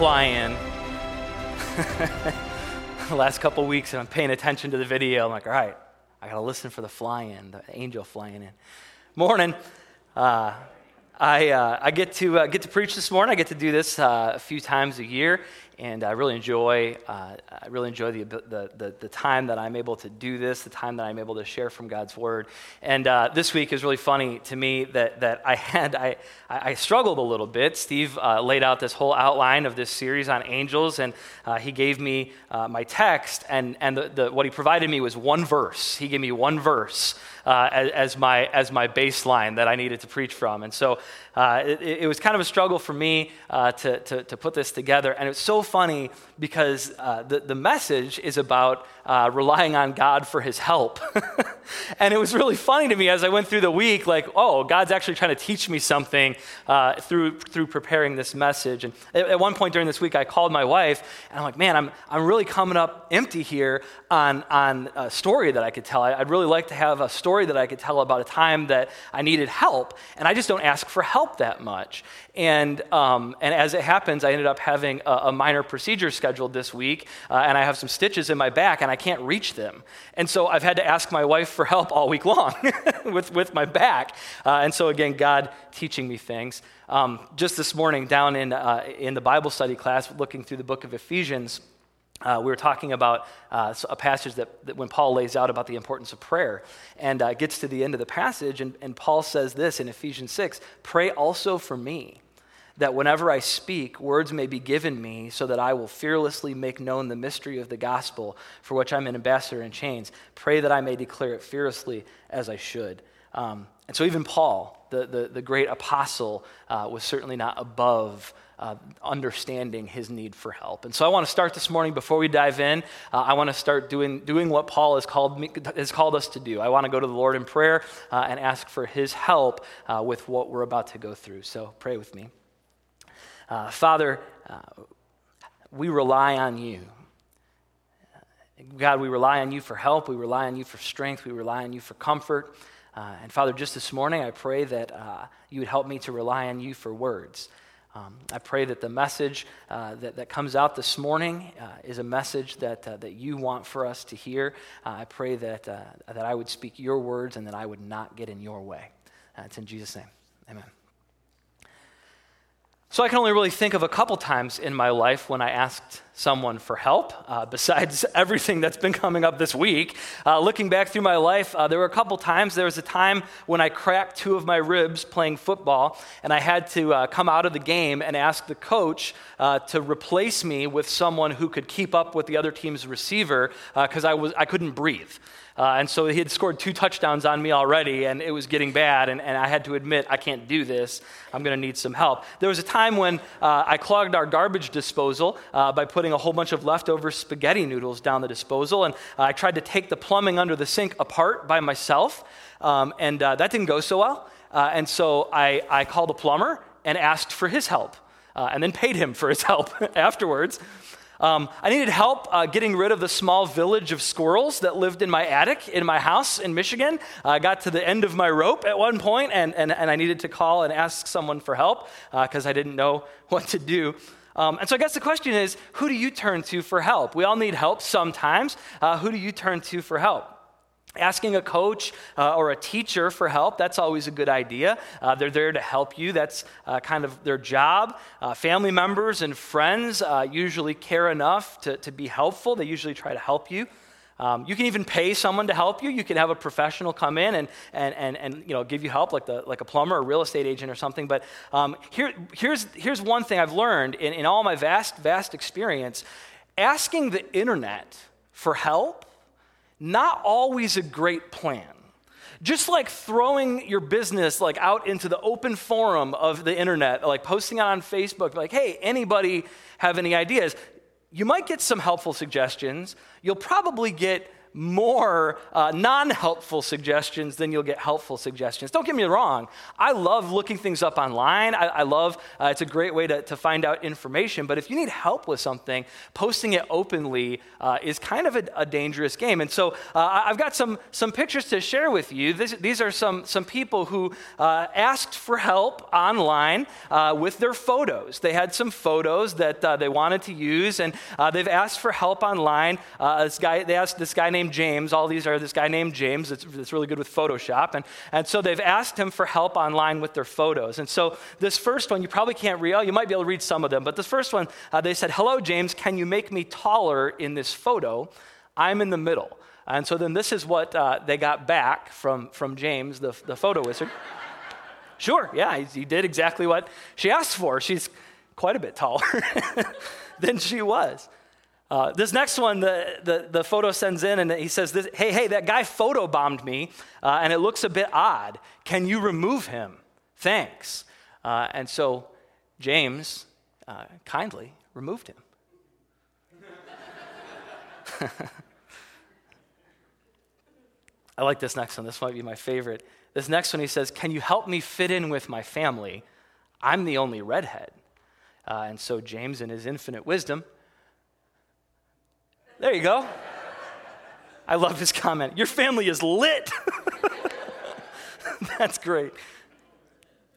fly in. the last couple weeks, and I'm paying attention to the video. I'm like, all right, I got to listen for the fly in, the angel flying in. Morning. Uh, I, uh, I get to uh, get to preach this morning. I get to do this uh, a few times a year, and I really enjoy uh, I really enjoy the, the, the, the, time that I'm able to do this, the time that I'm able to share from God's Word. And uh, this week is really funny to me that, that I had I, I struggled a little bit. Steve uh, laid out this whole outline of this series on angels, and uh, he gave me uh, my text, and, and the, the, what he provided me was one verse. He gave me one verse uh, as, my, as my baseline that I needed to preach from. And so uh, it, it, was kind of a struggle for me uh, to, to, to, put this together. And it's so funny because uh, the, the message is about uh, relying on God for his help. and it was really funny to me as I went through the week, like, oh, God's actually trying to teach me something uh, through, through preparing this message. And at, at, one point during this week, I called my wife, and I'm like, man, I'm, I'm really coming up empty here on, on a story that I could tell. I, I'd really like to have a story that I could tell about a time that I needed help, and I just don't ask for help that much. And, um, and as it happens, I ended up having a, a minor procedure scheduled this week, uh, and I have some stitches in my back, and I can't reach them. And so I've had to ask my wife for help all week long with, with my back. Uh, and so, again, God teaching me things. Um, just this morning, down in, uh, in the Bible study class, looking through the book of Ephesians, uh, we were talking about uh, a passage that, that, when Paul lays out about the importance of prayer and uh, gets to the end of the passage, and, and Paul says this in Ephesians 6 Pray also for me, that whenever I speak, words may be given me, so that I will fearlessly make known the mystery of the gospel, for which I'm an ambassador in chains. Pray that I may declare it fearlessly as I should. Um, and so, even Paul, the, the, the great apostle, uh, was certainly not above uh, understanding his need for help. And so I want to start this morning before we dive in. Uh, I want to start doing, doing what Paul has called, me, has called us to do. I want to go to the Lord in prayer uh, and ask for his help uh, with what we're about to go through. So pray with me. Uh, Father, uh, we rely on you. God, we rely on you for help. We rely on you for strength. We rely on you for comfort. And Father, just this morning, I pray that you would help me to rely on you for words. Um, I pray that the message uh, that, that comes out this morning uh, is a message that, uh, that you want for us to hear. Uh, I pray that, uh, that I would speak your words and that I would not get in your way. Uh, it's in Jesus' name. Amen. So I can only really think of a couple times in my life when I asked someone for help, uh, besides everything that's been coming up this week. Uh, looking back through my life, uh, there were a couple times. There was a time when I cracked two of my ribs playing football, and I had to uh, come out of the game and ask the coach uh, to replace me with someone who could keep up with the other team's receiver because uh, I, was, I couldn't breathe. Uh, and so he had scored two touchdowns on me already, and it was getting bad. And, and I had to admit, I can't do this. I'm going to need some help. There was a time when uh, I clogged our garbage disposal uh, by putting a whole bunch of leftover spaghetti noodles down the disposal. And uh, I tried to take the plumbing under the sink apart by myself, um, and uh, that didn't go so well. Uh, and so I, I called a plumber and asked for his help, and then paid him for his help afterwards. Um, I needed help uh, getting rid of the small village of squirrels that lived in my attic in my house in Michigan. I got to the end of my rope at one point, and, and, and I needed to call and ask someone for help because uh, I didn't know what to do. Um, and so I guess the question is who do you turn to for help? We all need help sometimes. Uh, who do you turn to for help? Asking a coach uh, or a teacher for help, that's always a good idea. Uh, they're there to help you, that's uh, kind of their job. Uh, family members and friends uh, usually care enough to, to be helpful, they usually try to help you. Um, you can even pay someone to help you. You can have a professional come in and, and, and, and you know, give you help, like, the, like a plumber or real estate agent or something. But um, here, here's, here's one thing I've learned in, in all my vast, vast experience asking the internet for help not always a great plan. Just like throwing your business like out into the open forum of the internet, like posting it on Facebook, like, hey, anybody have any ideas? You might get some helpful suggestions. You'll probably get more uh, non helpful suggestions than you'll get helpful suggestions. Don't get me wrong, I love looking things up online. I, I love uh, it's a great way to, to find out information. But if you need help with something, posting it openly uh, is kind of a, a, dangerous game. And so uh, I've got some, some pictures to share with you. This, these are some, some people who uh, asked for help online uh, with their photos. They had some photos that they wanted to use, and they've asked for help online. this guy, they asked this guy named named James. All these are this guy named James that's, that's really good with Photoshop. And, and so they've asked him for help online with their photos. And so this first one, you probably can't read, oh, you might be able to read some of them, but this first one, uh, they said, Hello, James, can you make me taller in this photo? I'm in the middle. And so then this is what uh, they got back from, from James, the, the photo wizard. sure, yeah, he, he did exactly what she asked for. She's quite a bit taller than she was. Uh, this next one, the, the, the, photo sends in and he says, this, Hey, hey, that guy photo bombed me uh, and it looks a bit odd. Can you remove him? Thanks. Uh, and so James uh, kindly removed him. I like this next one. This might be my favorite. This next one, he says, Can you help me fit in with my family? I'm the only redhead. Uh, and so James, in his infinite wisdom, there you go. I love his comment. Your family is lit. That's great.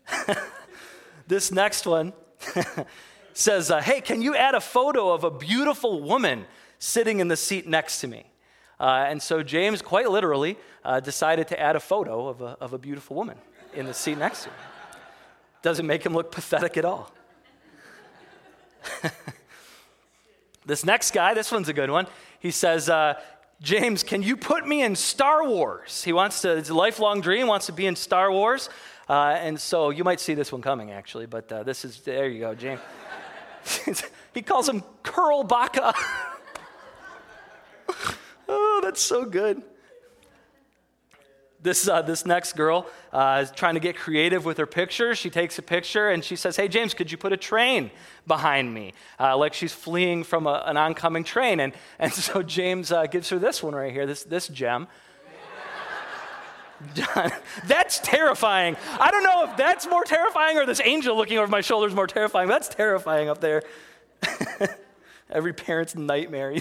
this next one says, uh, Hey, can you add a photo of a beautiful woman sitting in the seat next to me? Uh, and so James, quite literally, uh, decided to add a photo of a, of a beautiful woman in the seat next to him. Doesn't make him look pathetic at all. This next guy, this one's a good one. He says, uh, James, can you put me in Star Wars? He wants to, it's a lifelong dream, wants to be in Star Wars. Uh, and so you might see this one coming, actually, but uh, this is, there you go, James. he calls him Curl Baka. oh, that's so good this, uh, this next girl uh, is trying to get creative with her picture. She takes a picture and she says, Hey, James, could you put a train behind me? Uh, like she's fleeing from a, an oncoming train. And, and so James uh, gives her this one right here, this, this gem. that's terrifying. I don't know if that's more terrifying or this angel looking over my shoulder is more terrifying. That's terrifying up there. Every parent's nightmare.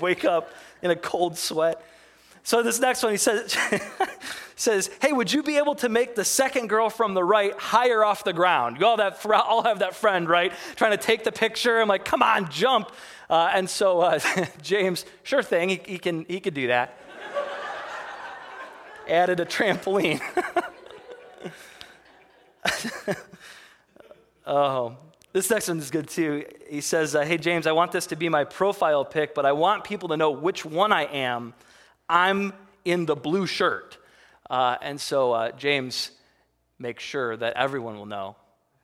wake up in a cold sweat. So this next one, he says, says, "Hey, would you be able to make the second girl from the right higher off the ground?" You all that all have that friend, right? Trying to take the picture. I'm like, "Come on, jump!" Uh, and so uh, James, sure thing, he, he, can he could do that. Added a trampoline. oh, this next one is good too. He says, uh, "Hey James, I want this to be my profile pic, but I want people to know which one I am." I'm in the blue shirt. Uh, and so uh, James makes sure that everyone will know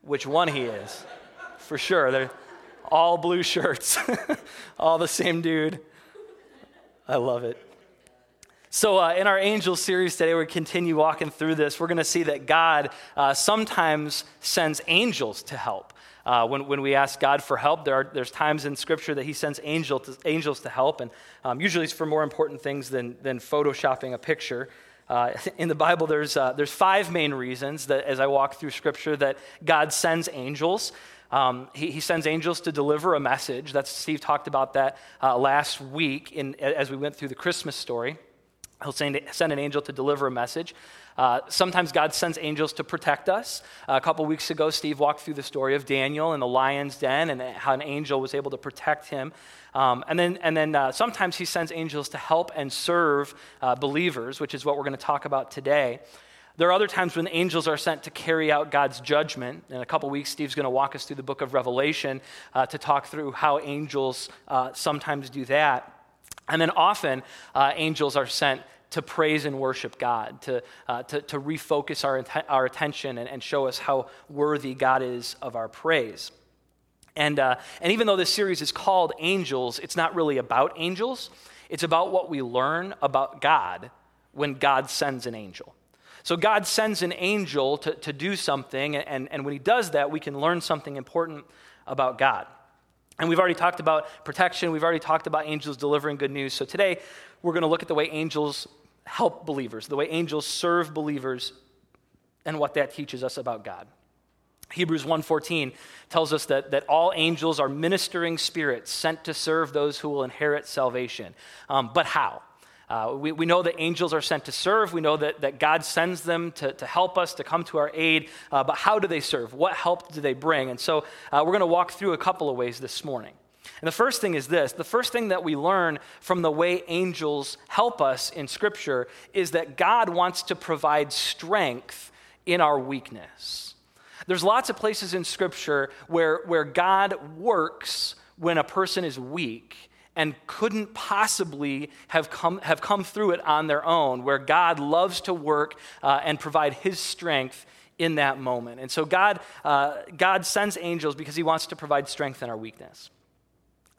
which one he is. For sure. They're all blue shirts, all the same dude. I love it. So, uh, in our angel series today, we continue walking through this. We're going to see that God uh, sometimes sends angels to help. Uh, when, when we ask God for help, there are, there's times in Scripture that He sends angel to, angels to help, and um, usually it's for more important things than, than photoshopping a picture. Uh, in the Bible, there's, uh, there's five main reasons that, as I walk through Scripture, that God sends angels. Um, he, he, sends angels to deliver a message. That's Steve talked about that uh, last week in, as we went through the Christmas story. He'll send, send an angel to deliver a message. Uh, sometimes God sends angels to protect us. Uh, a couple weeks ago, Steve walked through the story of Daniel in the lion's den and how an angel was able to protect him. Um, and then, and then uh, sometimes he sends angels to help and serve uh, believers, which is what we're going to talk about today. There are other times when angels are sent to carry out God's judgment. In a couple weeks, Steve's going to walk us through the book of Revelation uh, to talk through how angels uh, sometimes do that. And then often, uh, angels are sent to praise and worship God, to, uh, to, to, refocus our, our attention and, and, show us how worthy God is of our praise. And, uh, and even though this series is called Angels, it's not really about angels. It's about what we learn about God when God sends an angel. So God sends an angel to, to do something, and, and when he does that, we can learn something important about God. And we've already talked about protection, we've already talked about angels delivering good news. So today, we're going to look at the way angels help believers, the way angels serve believers, and what that teaches us about God. Hebrews 1:14 tells us that, that all angels are ministering spirits sent to serve those who will inherit salvation. Um, but how? Uh, we, we know that angels are sent to serve. We know that, that God sends them to, to help us, to come to our aid. Uh, but how do they serve? What help do they bring? And so uh, we're going to walk through a couple of ways this morning. And the first thing is this the first thing that we learn from the way angels help us in Scripture is that God wants to provide strength in our weakness. There's lots of places in Scripture where, where God works when a person is weak and couldn't possibly have come, have come through it on their own, where God loves to work uh, and provide his strength in that moment. And so God, uh, God sends angels because he wants to provide strength in our weakness.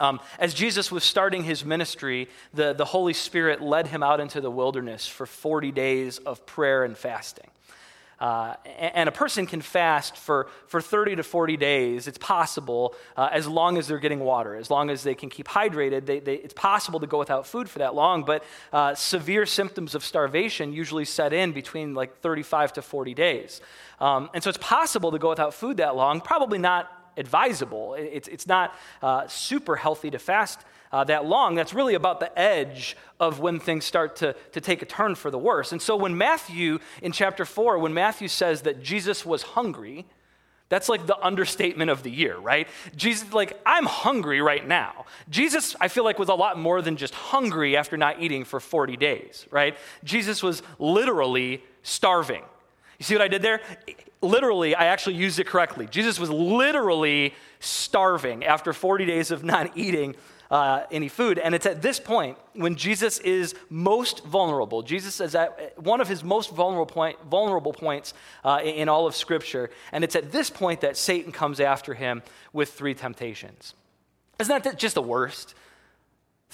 Um, as Jesus was starting his ministry, the, the Holy Spirit led him out into the wilderness for 40 days of prayer and fasting. Uh, and a person can fast for, for 30 to 40 days. It's possible uh, as long as they're getting water, as long as they can keep hydrated. They, they, it's possible to go without food for that long, but uh, severe symptoms of starvation usually set in between like 35 to 40 days. Um, and so it's possible to go without food that long, probably not advisable. It's, it's not uh, super healthy to fast uh, that long, that's really about the edge of when things start to, to take a turn for the worse. And so when Matthew, in chapter 4, when Matthew says that Jesus was hungry, that's like the understatement of the year, right? Jesus, like, I'm hungry right now. Jesus, I feel like, was a lot more than just hungry after not eating for 40 days, right? Jesus was literally starving. You see what I did there? Literally, I actually used it correctly. Jesus was literally starving after 40 days of not eating uh, any food. And it's at this point when Jesus is most vulnerable. Jesus is at one of his most vulnerable, point, vulnerable points uh, in all of Scripture. And it's at this point that Satan comes after him with three temptations. Isn't that just the worst?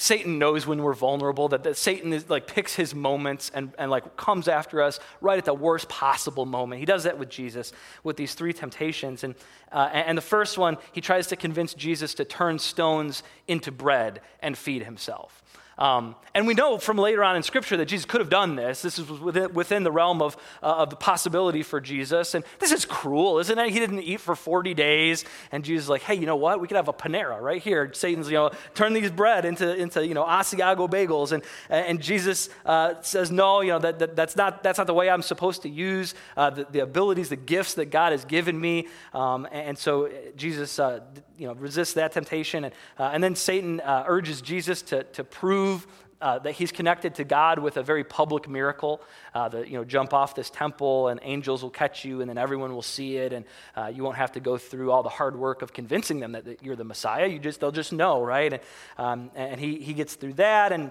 Satan knows when we're vulnerable, that, that Satan is, like picks his moments and, and like comes after us right at the worst possible moment. He does that with Jesus with these three temptations. And, uh, and the first one, he tries to convince Jesus to turn stones into bread and feed himself. Um, and we know from later on in Scripture that Jesus could have done this. This is within, within the realm of, uh, of the possibility for Jesus. And this is cruel, isn't it? He didn't eat for 40 days. And Jesus is like, hey, you know what? We could have a Panera right here. Satan's, you know, turn these bread into, into you know, Asiago bagels. And, and Jesus uh, says, no, you know, that, that, that's, not, that's not the way I'm supposed to use uh, the, the, abilities, the gifts that God has given me. Um, and so Jesus, uh, you know, resists that temptation. And, uh, and then Satan uh, urges Jesus to, to prove prove uh, that he's connected to God with a very public miracle. Uh, that you know, jump off this temple and angels will catch you, and then everyone will see it, and uh, you won't have to go through all the hard work of convincing them that, that you're the Messiah. You just they'll just know, right? And, um, and he he gets through that, and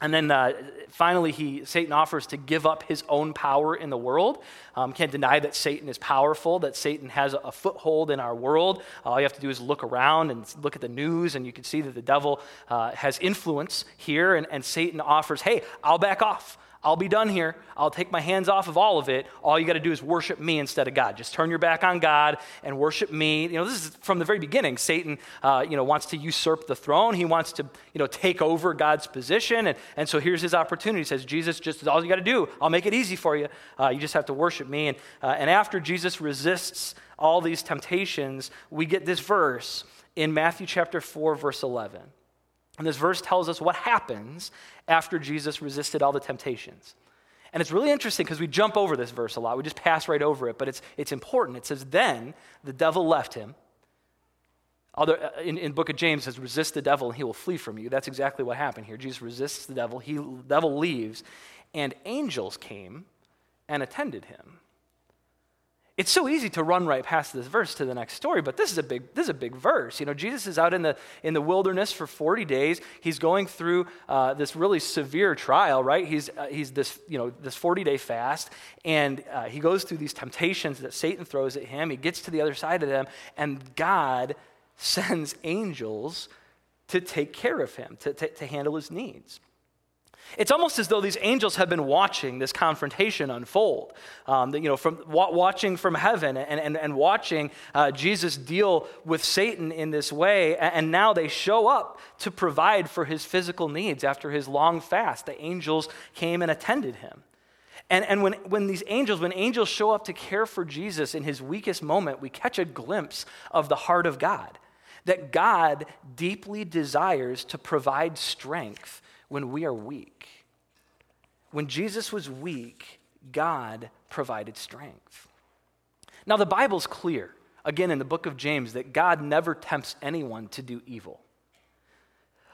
and then uh, finally, he, Satan offers to give up his own power in the world. Um, can't deny that Satan is powerful, that Satan has a, a foothold in our world. All you have to do is look around and look at the news, and you can see that the devil uh, has influence here. And, and Satan offers, hey, I'll back off. I'll be done here. I'll take my hands off of all of it. All you got to do is worship me instead of God. Just turn your back on God and worship me. You know, this is from the very beginning. Satan, uh, you know, wants to usurp the throne. He wants to, you know, take over God's position. And, and so here's his opportunity. He says, Jesus, just all you got to do. I'll make it easy for you. Uh, you just have to worship me. And, uh, and after Jesus resists all these temptations, we get this verse in Matthew chapter 4, verse 11. And this verse tells us what happens after Jesus resisted all the temptations. And it's really interesting because we jump over this verse a lot. We just pass right over it, but it's, it's important. It says, Then the devil left him. Other, uh, in, in book of James says, resist the devil and he will flee from you. That's exactly what happened here. Jesus resists the devil, he, the devil leaves, and angels came and attended him. It's so easy to run right past this verse to the next story, but this is a big, this is a big verse. You know, Jesus is out in the, in the wilderness for 40 days. He's going through uh, this really severe trial, right? He's, uh, he's this, you know, this 40 day fast, and uh, he goes through these temptations that Satan throws at him. He gets to the other side of them, and God sends angels to take care of him, to, to, to handle his needs. It's almost as though these angels have been watching this confrontation unfold, um, you know, from watching from heaven and, and, and watching uh, Jesus deal with Satan in this way. And now they show up to provide for his physical needs after his long fast. The angels came and attended him. And, and when, when these angels, when angels show up to care for Jesus in his weakest moment, we catch a glimpse of the heart of God. That God deeply desires to provide strength when we are weak. When Jesus was weak, God provided strength. Now, the Bible's clear, again in the book of James, that God never tempts anyone to do evil.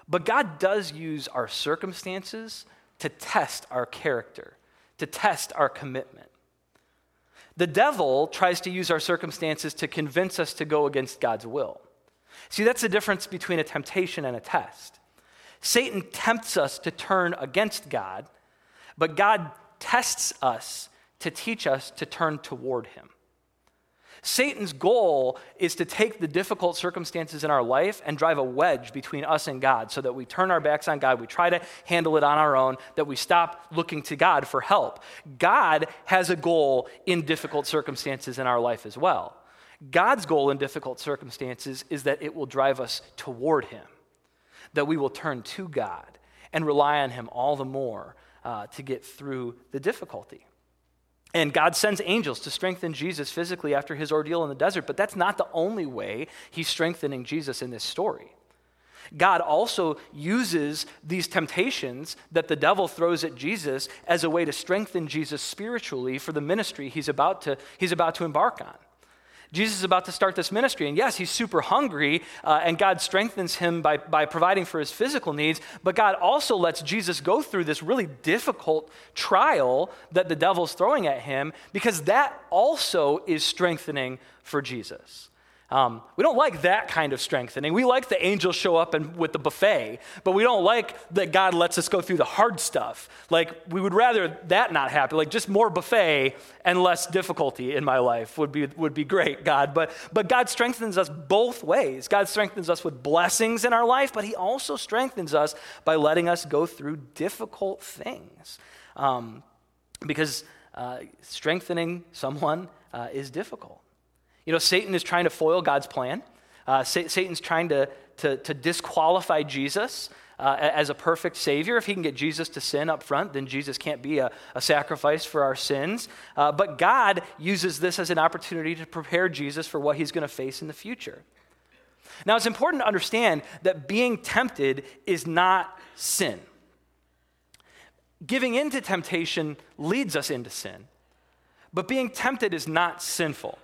But God does use our circumstances to test our character, to test our commitment. The devil tries to use our circumstances to convince us to go against God's will. See, that's the difference between a temptation and a test. Satan tempts us to turn against God, but God tests us to teach us to turn toward him. Satan's goal is to take the difficult circumstances in our life and drive a wedge between us and God so that we turn our backs on God, we try to handle it on our own, that we stop looking to God for help. God has a goal in difficult circumstances in our life as well. God's goal in difficult circumstances is that it will drive us toward Him that we will turn to God and rely on Him all the more uh, to get through the difficulty. And God sends angels to strengthen Jesus physically after his ordeal in the desert, but that's not the only way he's strengthening Jesus in this story. God also uses these temptations that the devil throws at Jesus as a way to strengthen Jesus spiritually for the ministry he's about to, he's about to embark on. Jesus is about to start this ministry. And yes, he's super hungry, uh, and God strengthens him by, by providing for his physical needs. But God also lets Jesus go through this really difficult trial that the devil's throwing at him because that also is strengthening for Jesus. Um, we don't like that kind of strengthening. We like the angels show up and with the buffet, but we don't like that God lets us go through the hard stuff. Like we would rather that not happen. Like just more buffet and less difficulty in my life would be would be great, God. But but God strengthens us both ways. God strengthens us with blessings in our life, but He also strengthens us by letting us go through difficult things, um, because uh, strengthening someone uh, is difficult. You know, Satan is trying to foil God's plan. Uh, Satan's trying to, to, to disqualify Jesus uh, as a perfect Savior. If he can get Jesus to sin up front, then Jesus can't be a, a sacrifice for our sins. Uh, but God uses this as an opportunity to prepare Jesus for what he's going to face in the future. Now, it's important to understand that being tempted is not sin. Giving in to temptation leads us into sin, but being tempted is not sinful.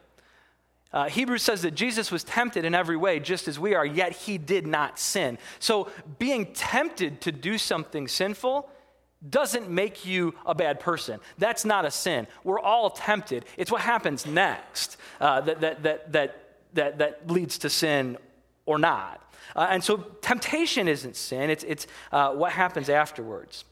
Uh, Hebrews says that Jesus was tempted in every way, just as we are, yet he did not sin. So being tempted to do something sinful doesn't make you a bad person. That's not a sin. We're all tempted. It's what happens next uh, that, that, that, that, that, that leads to sin or not. Uh, and so temptation isn't sin, it's, it's uh, what happens afterwards.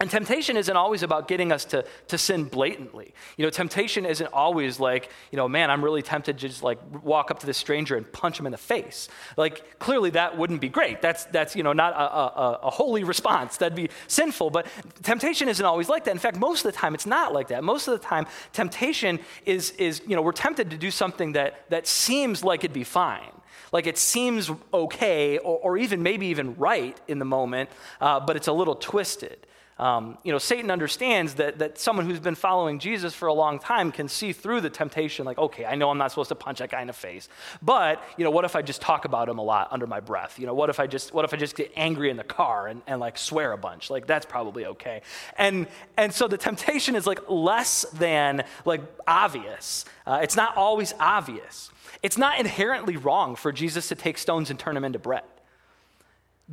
And temptation isn't always about getting us to, to sin blatantly. You know, temptation isn't always like, you know, man, I'm really tempted to just like walk up to this stranger and punch him in the face. Like, clearly that wouldn't be great. That's, that's you know, not a, a, a holy response. That'd be sinful. But temptation isn't always like that. In fact, most of the time it's not like that. Most of the time, temptation is, is you know, we're tempted to do something that, that seems like it'd be fine like it seems okay or, or, even maybe even right in the moment, uh, but it's a little twisted. Um, you know, Satan understands that, that someone who's been following Jesus for a long time can see through the temptation, like, okay, I know I'm not supposed to punch that guy in the face, but, you know, what if I just talk about him a lot under my breath? You know, what if I just, what if I just get angry in the car and, and like swear a bunch? Like, that's probably okay. And, and so the temptation is like less than like obvious. Uh, it's not always obvious. It's not inherently wrong for Jesus to take stones and turn them into bread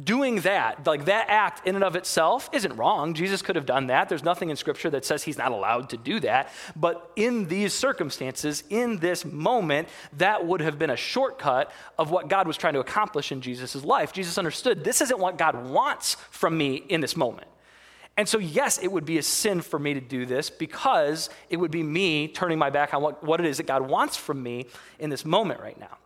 doing that, like that act in and of itself, isn't wrong. Jesus could have done that. There's nothing in Scripture that says he's not allowed to do that. But in these circumstances, in this moment, that would have been a shortcut of what God was trying to accomplish in Jesus' life. Jesus understood this isn't what God wants from me in this moment. And so, yes, it would be a sin for me to do this because it would be me turning my back on what, what it is that God wants from me in this moment right now.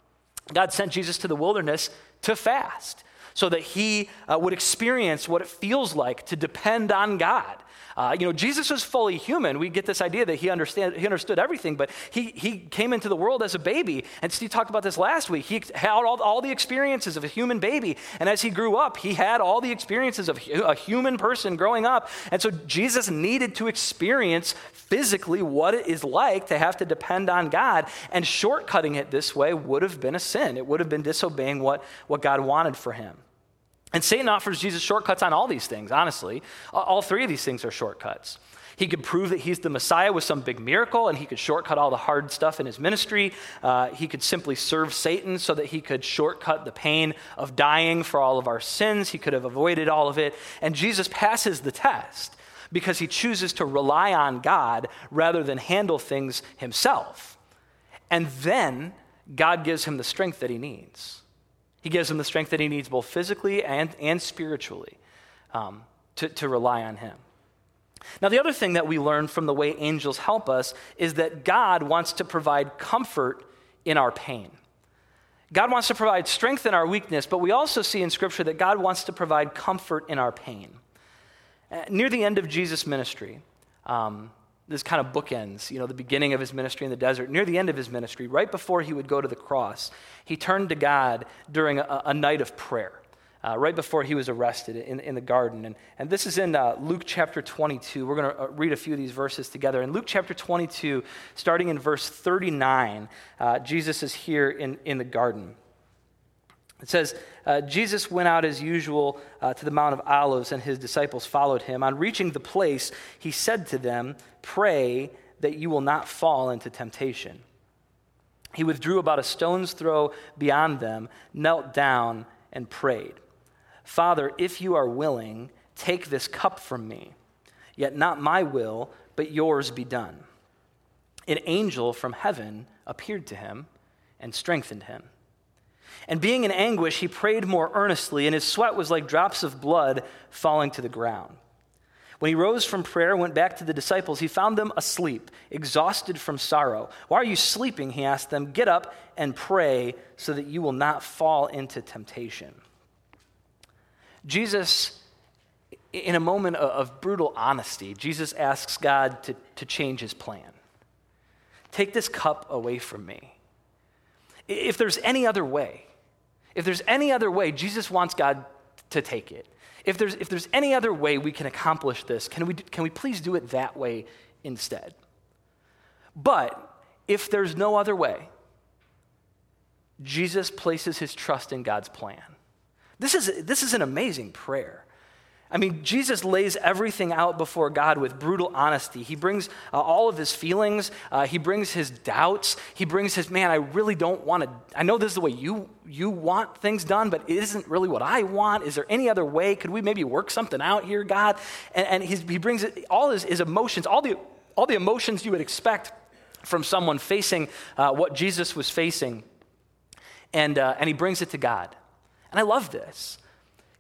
God sent Jesus to the wilderness to fast so that he uh, would experience what it feels like to depend on God. Uh, you know, Jesus was fully human. We get this idea that he, understand, he understood everything, but he, he came into the world as a baby. And Steve talked about this last week. He had all, all the experiences of a human baby. And as he grew up, he had all the experiences of a human person growing up. And so Jesus needed to experience physically what it is like to have to depend on God. And shortcutting it this way would have been a sin, it would have been disobeying what, what God wanted for him. And Satan offers Jesus shortcuts on all these things, honestly. All three of these things are shortcuts. He could prove that he's the Messiah with some big miracle, and he could shortcut all the hard stuff in his ministry. Uh, he could simply serve Satan so that he could shortcut the pain of dying for all of our sins. He could have avoided all of it. And Jesus passes the test because he chooses to rely on God rather than handle things himself. And then God gives him the strength that he needs. He gives him the strength that he needs both physically and, and spiritually um, to, to rely on him. Now, the other thing that we learn from the way angels help us is that God wants to provide comfort in our pain. God wants to provide strength in our weakness, but we also see in Scripture that God wants to provide comfort in our pain. Uh, near the end of Jesus' ministry, um, this kind of bookends, you know, the beginning of his ministry in the desert. Near the end of his ministry, right before he would go to the cross, he turned to God during a, a night of prayer, uh, right before he was arrested in, in the garden. And, and this is in uh, Luke chapter 22. We're going to uh, read a few of these verses together. In Luke chapter 22, starting in verse 39, uh, Jesus is here in, in the garden. It says, uh, Jesus went out as usual uh, to the Mount of Olives, and his disciples followed him. On reaching the place, he said to them, Pray that you will not fall into temptation. He withdrew about a stone's throw beyond them, knelt down, and prayed, Father, if you are willing, take this cup from me. Yet not my will, but yours be done. An angel from heaven appeared to him and strengthened him. And being in anguish, he prayed more earnestly, and his sweat was like drops of blood falling to the ground. When he rose from prayer went back to the disciples, he found them asleep, exhausted from sorrow. Why are you sleeping? He asked them. Get up and pray so that you will not fall into temptation. Jesus, in a moment of brutal honesty, Jesus asks God to, to change his plan. Take this cup away from me. If there's any other way, if there's any other way, Jesus wants God to take it. If there's, if there's any other way we can accomplish this, can we, can we please do it that way instead? But if there's no other way, Jesus places his trust in God's plan. This is, this is an amazing prayer. I mean, Jesus lays everything out before God with brutal honesty. He brings uh, all of his feelings, uh, he brings his doubts, he brings his, man, I really don't want to, I know this is the way you, you want things done, but it isn't really what I want. Is there any other way? Could we maybe work something out here, God? And, and he brings it, all his, his emotions, all the, all the emotions you would expect from someone facing uh, what Jesus was facing, and, uh, and he brings it to God. And I love this.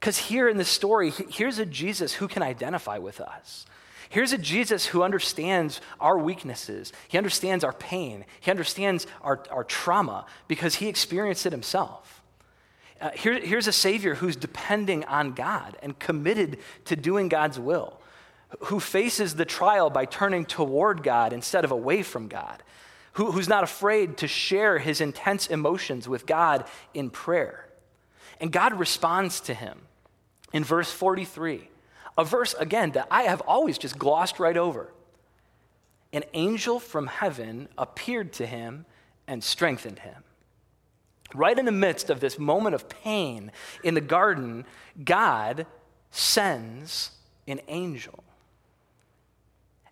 Because here in this story, here's a Jesus who can identify with us. Here's a Jesus who understands our weaknesses. He understands our pain. He understands our, our trauma because he experienced it himself. Uh, here, here's a Savior who's depending on God and committed to doing God's will, who faces the trial by turning toward God instead of away from God, who, who's not afraid to share his intense emotions with God in prayer. And God responds to him in verse 43, a verse again that I have always just glossed right over. An angel from heaven appeared to him and strengthened him. Right in the midst of this moment of pain in the garden, God sends an angel.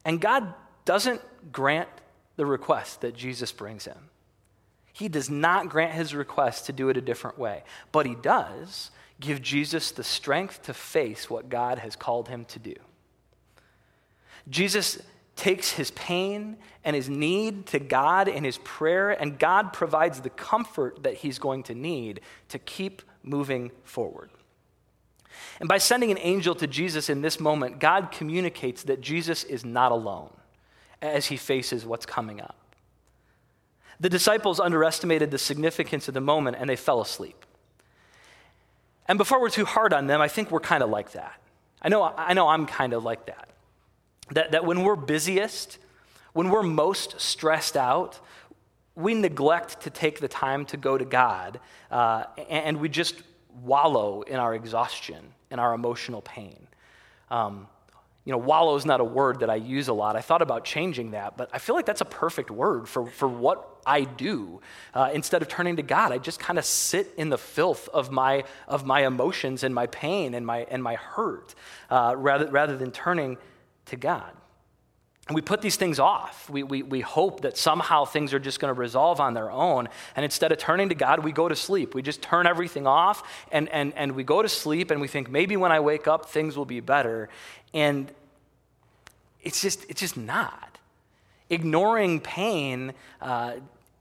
And God doesn't grant the request that Jesus brings him. He does not grant his request to do it a different way, but he does give Jesus the strength to face what God has called him to do. Jesus takes his pain and his need to God in his prayer, and God provides the comfort that he's going to need to keep moving forward. And by sending an angel to Jesus in this moment, God communicates that Jesus is not alone as he faces what's coming up. The disciples underestimated the significance of the moment and they fell asleep. And before we're too hard on them, I think we're kind of like that. I know, I know I'm kind of like that. that. That when we're busiest, when we're most stressed out, we neglect to take the time to go to God uh, and we just wallow in our exhaustion, in our emotional pain. Um, you know, wallow is not a word that I use a lot. I thought about changing that, but I feel like that's a perfect word for, for what I do. Uh, instead of turning to God, I just kind of sit in the filth of my, of my emotions and my pain and my, and my hurt uh, rather, rather than turning to God. And we put these things off. We, we, we hope that somehow things are just going to resolve on their own. And instead of turning to God, we go to sleep. We just turn everything off and, and, and we go to sleep and we think maybe when I wake up, things will be better. And it's just, it's just not. Ignoring pain uh,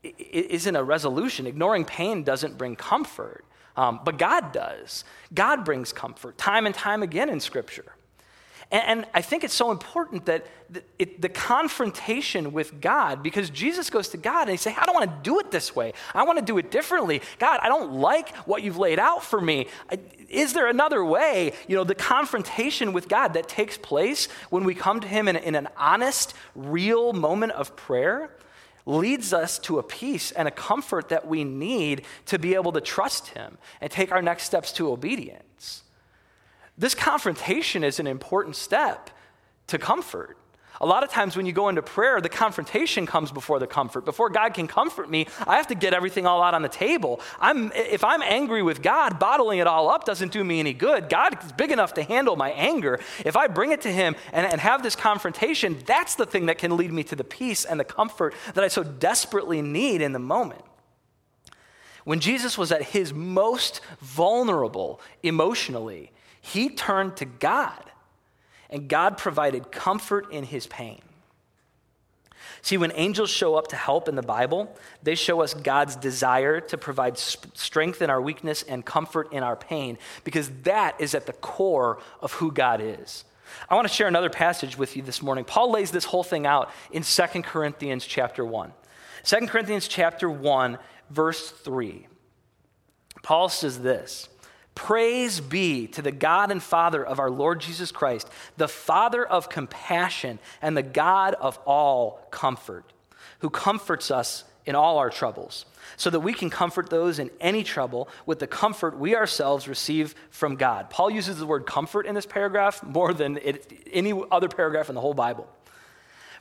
isn't a resolution. Ignoring pain doesn't bring comfort, um, but God does. God brings comfort time and time again in Scripture. And, and I think it's so important that the, it, the, confrontation with God, because Jesus goes to God and he says, I don't want to do it this way. I want to do it differently. God, I don't like what you've laid out for me. Is there another way? You know, the confrontation with God that takes place when we come to him in, in an honest, real moment of prayer leads us to a peace and a comfort that we need to be able to trust him and take our next steps to obedience. This confrontation is an important step to comfort. A lot of times when you go into prayer, the confrontation comes before the comfort. Before God can comfort me, I have to get everything all out on the table. I'm, if I'm angry with God, bottling it all up doesn't do me any good. God is big enough to handle my anger. If I bring it to Him and, and have this confrontation, that's the thing that can lead me to the peace and the comfort that I so desperately need in the moment. When Jesus was at his most vulnerable emotionally, he turned to God, and God provided comfort in his pain. See, when angels show up to help in the Bible, they show us God's desire to provide strength in our weakness and comfort in our pain, because that is at the core of who God is. I want to share another passage with you this morning. Paul lays this whole thing out in 2 Corinthians chapter 1. 2 Corinthians chapter 1, verse 3. Paul says this Praise be to the God and Father of our Lord Jesus Christ, the Father of compassion and the God of all comfort, who comforts us in all our troubles, so that we can comfort those in any trouble with the comfort we ourselves receive from God. Paul uses the word comfort in this paragraph more than it, any other paragraph in the whole Bible.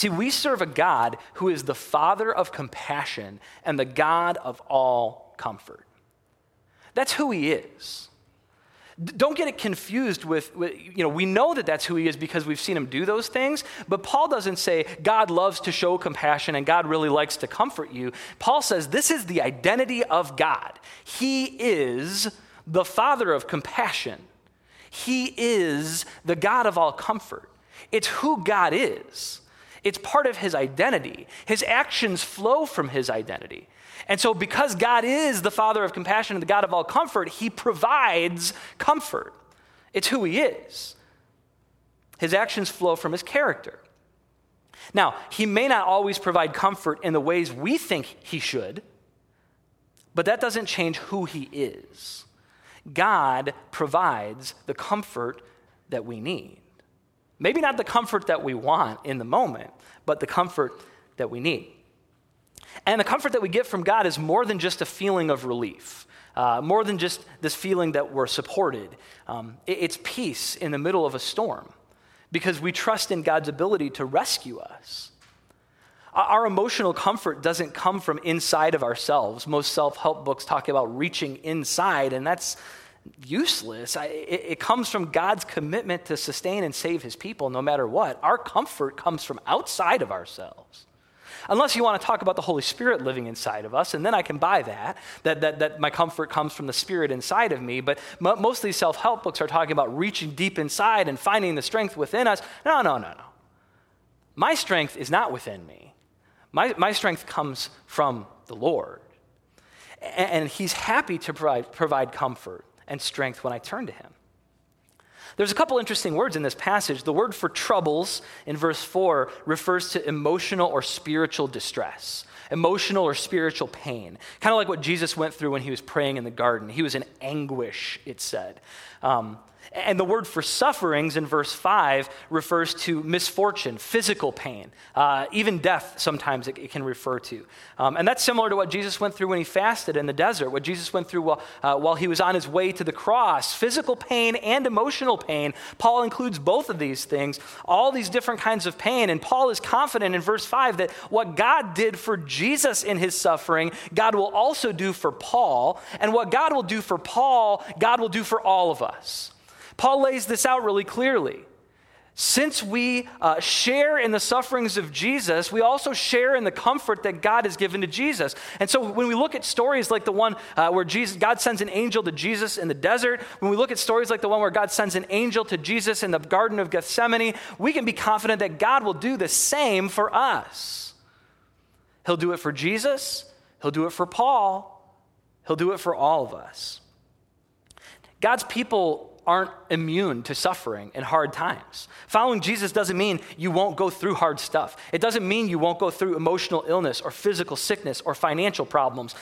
See, we serve a God who is the Father of compassion and the God of all comfort. That's who He is. Don't get it confused with, you know, we know that that's who he is because we've seen him do those things, but Paul doesn't say God loves to show compassion and God really likes to comfort you. Paul says this is the identity of God. He is the Father of compassion, He is the God of all comfort. It's who God is. It's part of his identity. His actions flow from his identity. And so, because God is the Father of compassion and the God of all comfort, he provides comfort. It's who he is. His actions flow from his character. Now, he may not always provide comfort in the ways we think he should, but that doesn't change who he is. God provides the comfort that we need. Maybe not the comfort that we want in the moment, but the comfort that we need. And the comfort that we get from God is more than just a feeling of relief, uh, more than just this feeling that we're supported. Um, it, it's peace in the middle of a storm because we trust in God's ability to rescue us. Our emotional comfort doesn't come from inside of ourselves. Most self help books talk about reaching inside, and that's useless. I, it, it comes from God's commitment to sustain and save his people no matter what. Our comfort comes from outside of ourselves. Unless you want to talk about the Holy Spirit living inside of us, and then I can buy that, that, that, that my comfort comes from the Spirit inside of me. But most of these self help books are talking about reaching deep inside and finding the strength within us. No, no, no, no. My strength is not within me, my, my strength comes from the Lord. And He's happy to provide, provide comfort and strength when I turn to Him. There's a couple interesting words in this passage. The word for troubles in verse 4 refers to emotional or spiritual distress, emotional or spiritual pain. Kind of like what Jesus went through when he was praying in the garden. He was in anguish, it said. Um, and the word for sufferings in verse 5 refers to misfortune, physical pain, uh, even death, sometimes it, it can refer to. Um, and that's similar to what Jesus went through when he fasted in the desert, what Jesus went through while, uh, while he was on his way to the cross. Physical pain and emotional pain. Paul includes both of these things, all these different kinds of pain. And Paul is confident in verse 5 that what God did for Jesus in his suffering, God will also do for Paul. And what God will do for Paul, God will do for all of us. Paul lays this out really clearly. Since we uh, share in the sufferings of Jesus, we also share in the comfort that God has given to Jesus. And so when we look at stories like the one uh, where Jesus, God sends an angel to Jesus in the desert, when we look at stories like the one where God sends an angel to Jesus in the Garden of Gethsemane, we can be confident that God will do the same for us. He'll do it for Jesus, He'll do it for Paul, He'll do it for all of us. God's people aren't immune to suffering and hard times. Following Jesus doesn't mean you won't go through hard stuff. It doesn't mean you won't go through emotional illness or physical sickness or financial problems.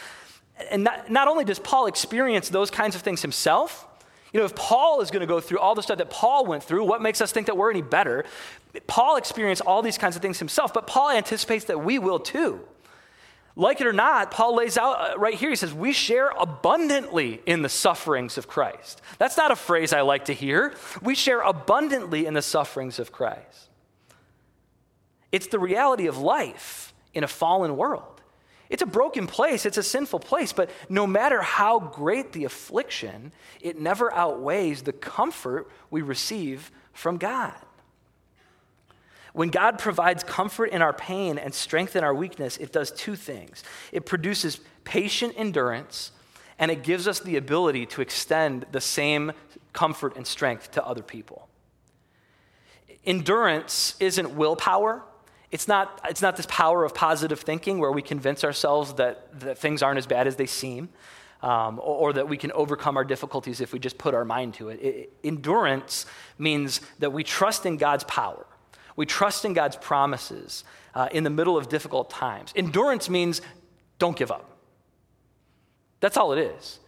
And not, not only does Paul experience those kinds of things himself, you know, if Paul is going to go through all the stuff that Paul went through, what makes us think that we're any better? Paul experienced all these kinds of things himself, but Paul anticipates that we will too. Like it or not, Paul lays out uh, right here, he says, We share abundantly in the sufferings of Christ. That's not a phrase I like to hear. We share abundantly in the sufferings of Christ. It's the reality of life in a fallen world. It's a broken place, it's a sinful place, but no matter how great the affliction, it never outweighs the comfort we receive from God. When God provides comfort in our pain and strength in our weakness, it does two things it produces patient endurance, and it gives us the ability to extend the same comfort and strength to other people. Endurance isn't willpower. It's not, it's not this power of positive thinking where we convince ourselves that, that things aren't as bad as they seem. Um, or, or, that we can overcome our difficulties if we just put our mind to it. it. Endurance means that we trust in God's power. We trust in God's promises uh, in the middle of difficult times. Endurance means don't give up. That's all it is.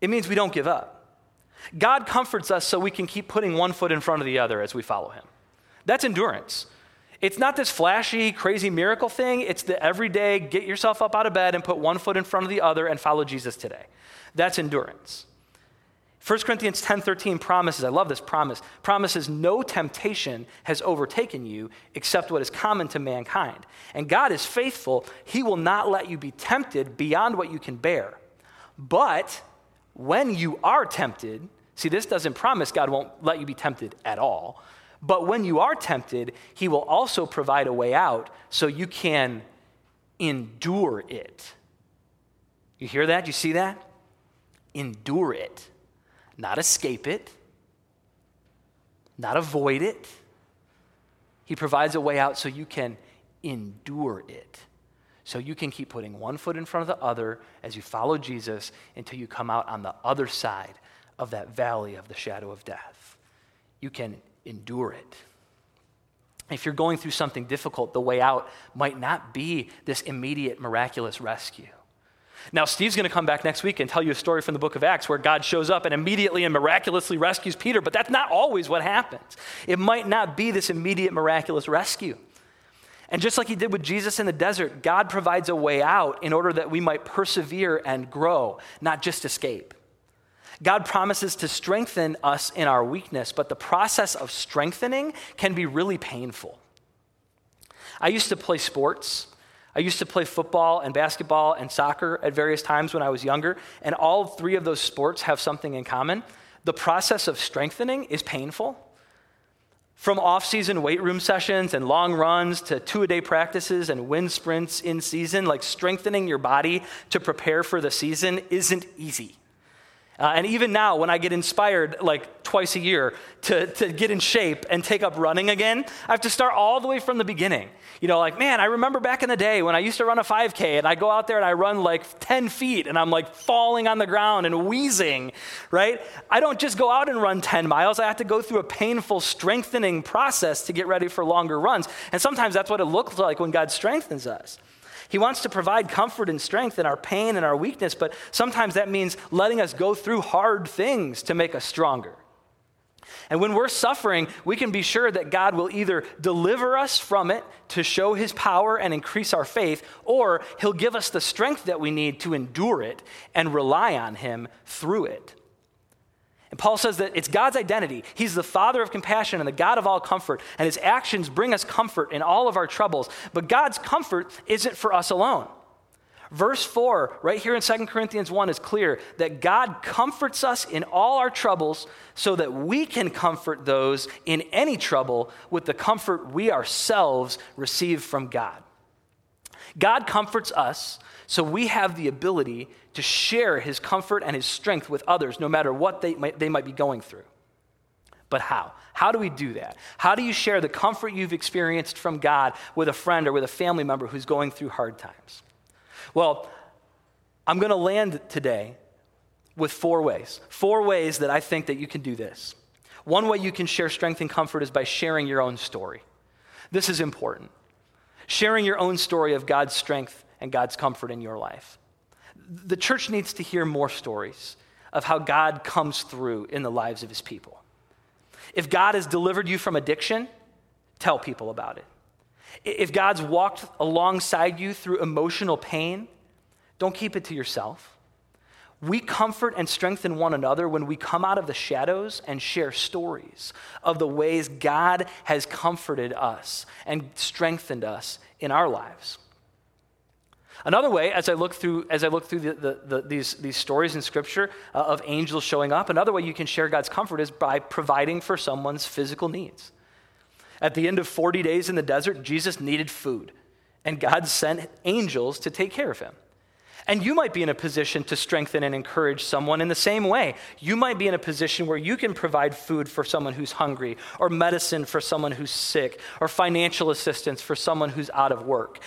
It means we don't give up. God comforts us so we can keep putting one foot in front of the other as we follow Him. That's endurance. It's not this flashy, crazy miracle thing. It's the everyday get yourself up out of bed and put one foot in front of the other and follow Jesus today. That's endurance. 1 Corinthians 10:13 promises, I love this promise, promises no temptation has overtaken you except what is common to mankind. And God is faithful, he will not let you be tempted beyond what you can bear. But when you are tempted, see this doesn't promise God won't let you be tempted at all. But when you are tempted, he will also provide a way out so you can endure it. You hear that? You see that? Endure it not escape it, not avoid it. He provides a way out so you can endure it. So you can keep putting one foot in front of the other as you follow Jesus until you come out on the other side of that valley of the shadow of death. You can endure it. If you're going through something difficult, the way out might not be this immediate miraculous rescue. Now, Steve's going to come back next week and tell you a story from the book of Acts where God shows up and immediately and miraculously rescues Peter, but that's not always what happens. It might not be this immediate miraculous rescue. And just like he did with Jesus in the desert, God provides a way out in order that we might persevere and grow, not just escape. God promises to strengthen us in our weakness, but the process of strengthening can be really painful. I used to play sports. I used to play football and basketball and soccer at various times when I was younger, and all three of those sports have something in common. The process of strengthening is painful. From off season weight room sessions and long runs to two a day practices and wind sprints in season, like strengthening your body to prepare for the season isn't easy. Uh, and even now, when I get inspired like twice a year to, to get in shape and take up running again, I have to start all the way from the beginning. You know, like, man, I remember back in the day when I used to run a 5K and I go out there and I run like 10 feet and I'm like falling on the ground and wheezing, right? I don't just go out and run 10 miles. I have to go through a painful strengthening process to get ready for longer runs. And sometimes that's what it looks like when God strengthens us. He wants to provide comfort and strength in our pain and our weakness, but sometimes that means letting us go through hard things to make us stronger. And when we're suffering, we can be sure that God will either deliver us from it to show his power and increase our faith, or he'll give us the strength that we need to endure it and rely on him through it. And Paul says that it's God's identity. He's the Father of compassion and the God of all comfort, and his actions bring us comfort in all of our troubles. But God's comfort isn't for us alone. Verse 4, right here in 2 Corinthians 1, is clear that God comforts us in all our troubles so that we can comfort those in any trouble with the comfort we ourselves receive from God. God comforts us so we have the ability to share his comfort and his strength with others, no matter what they might, they might be going through. But how? How do we do that? How do you share the comfort you've experienced from God with a friend or with a family member who's going through hard times? Well, I'm going to land today with four ways. Four ways that I think that you can do this. One way you can share strength and comfort is by sharing your own story. This is important. Sharing your own story of God's strength and God's comfort in your life. The church needs to hear more stories of how God comes through in the lives of his people. If God has delivered you from addiction, tell people about it. If God's walked alongside you through emotional pain, don't keep it to yourself. We comfort and strengthen one another when we come out of the shadows and share stories of the ways God has comforted us and strengthened us in our lives. Another way, as I look through, as I look through the, the, the, these, these stories in Scripture uh, of angels showing up, another way you can share God's comfort is by providing for someone's physical needs. At the end of 40 days in the desert, Jesus needed food, and God sent angels to take care of him. And you might be in a position to strengthen and encourage someone in the same way. You might be in a position where you can provide food for someone who's hungry, or medicine for someone who's sick, or financial assistance for someone who's out of work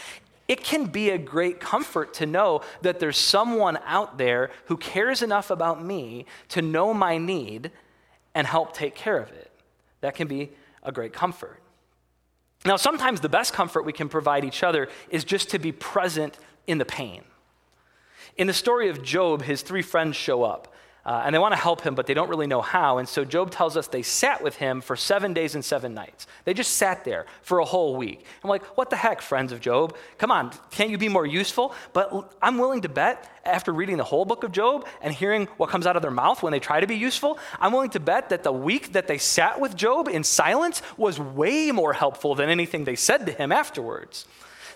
it can be a great comfort to know that there's someone out there who cares enough about me to know my need and help take care of it. That can be a great comfort. Now, sometimes the best comfort we can provide each other is just to be present in the pain. In the story of Job, his three friends show up. Uh, and they want to help him, but they don't really know how. And so Job tells us they sat with him for seven days and seven nights. They just sat there for a whole week. I'm like, what the heck, friends of Job? Come on, can't you be more useful? But I'm willing to bet, after reading the whole book of Job and hearing what comes out of their mouth when they try to be useful, I'm willing to bet that the week that they sat with Job in silence was way more helpful than anything they said to him afterwards.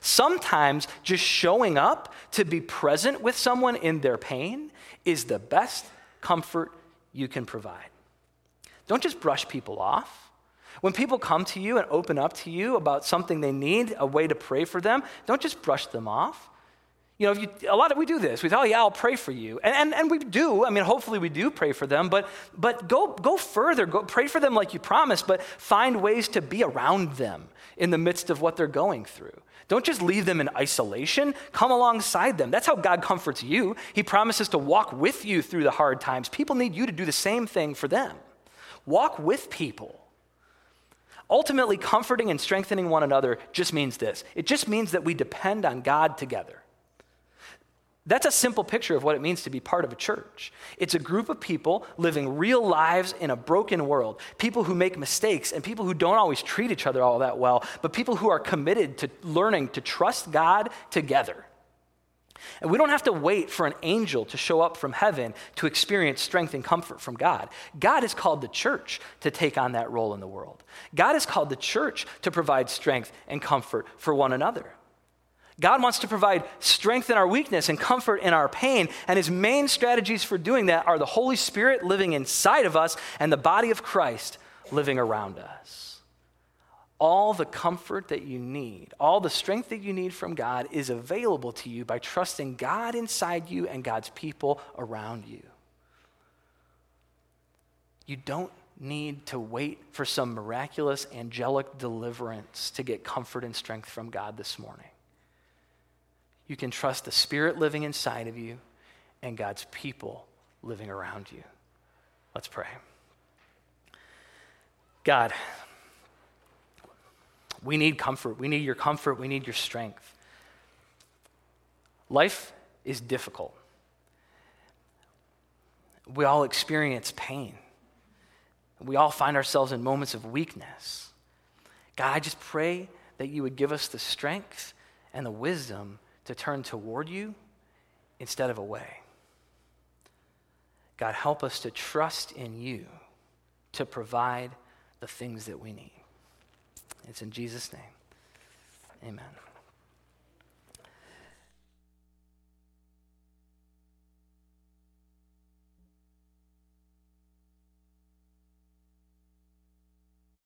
Sometimes just showing up to be present with someone in their pain is the best comfort you can provide. Don't just brush people off. When people come to you and open up to you about something they need, a way to pray for them, don't just brush them off. You know, you, a lot of we do this. We say, oh, yeah, I'll pray for you. And, and, and we do. I mean, hopefully we do pray for them, but, but go, go further. Go pray for them like you promised, but find ways to be around them in the midst of what they're going through. Don't just leave them in isolation, come alongside them. That's how God comforts you. He promises to walk with you through the hard times. People need you to do the same thing for them. Walk with people. Ultimately, comforting and strengthening one another just means this it just means that we depend on God together. That's a simple picture of what it means to be part of a church. It's a group of people living real lives in a broken world, people who make mistakes and people who don't always treat each other all that well, but people who are committed to learning to trust God together. And we don't have to wait for an angel to show up from heaven to experience strength and comfort from God. God has called the church to take on that role in the world. God has called the church to provide strength and comfort for one another. God wants to provide strength in our weakness and comfort in our pain. And his main strategies for doing that are the Holy Spirit living inside of us and the body of Christ living around us. all the comfort that you need, all the strength that you need from God is available to you by trusting God inside you and God's people around you. You don't need to wait for some miraculous angelic deliverance to get comfort and strength from God this morning. You can trust the Spirit living inside of you and God's people living around you. Let's pray. God, we need comfort. We need your comfort. We need your strength. Life is difficult. We all experience pain. We all find ourselves in moments of weakness. God, I just pray that you would give us the strength and the wisdom to turn toward you instead of away. God, help us to trust in you to provide the things that we need. It's in Jesus' name. Amen.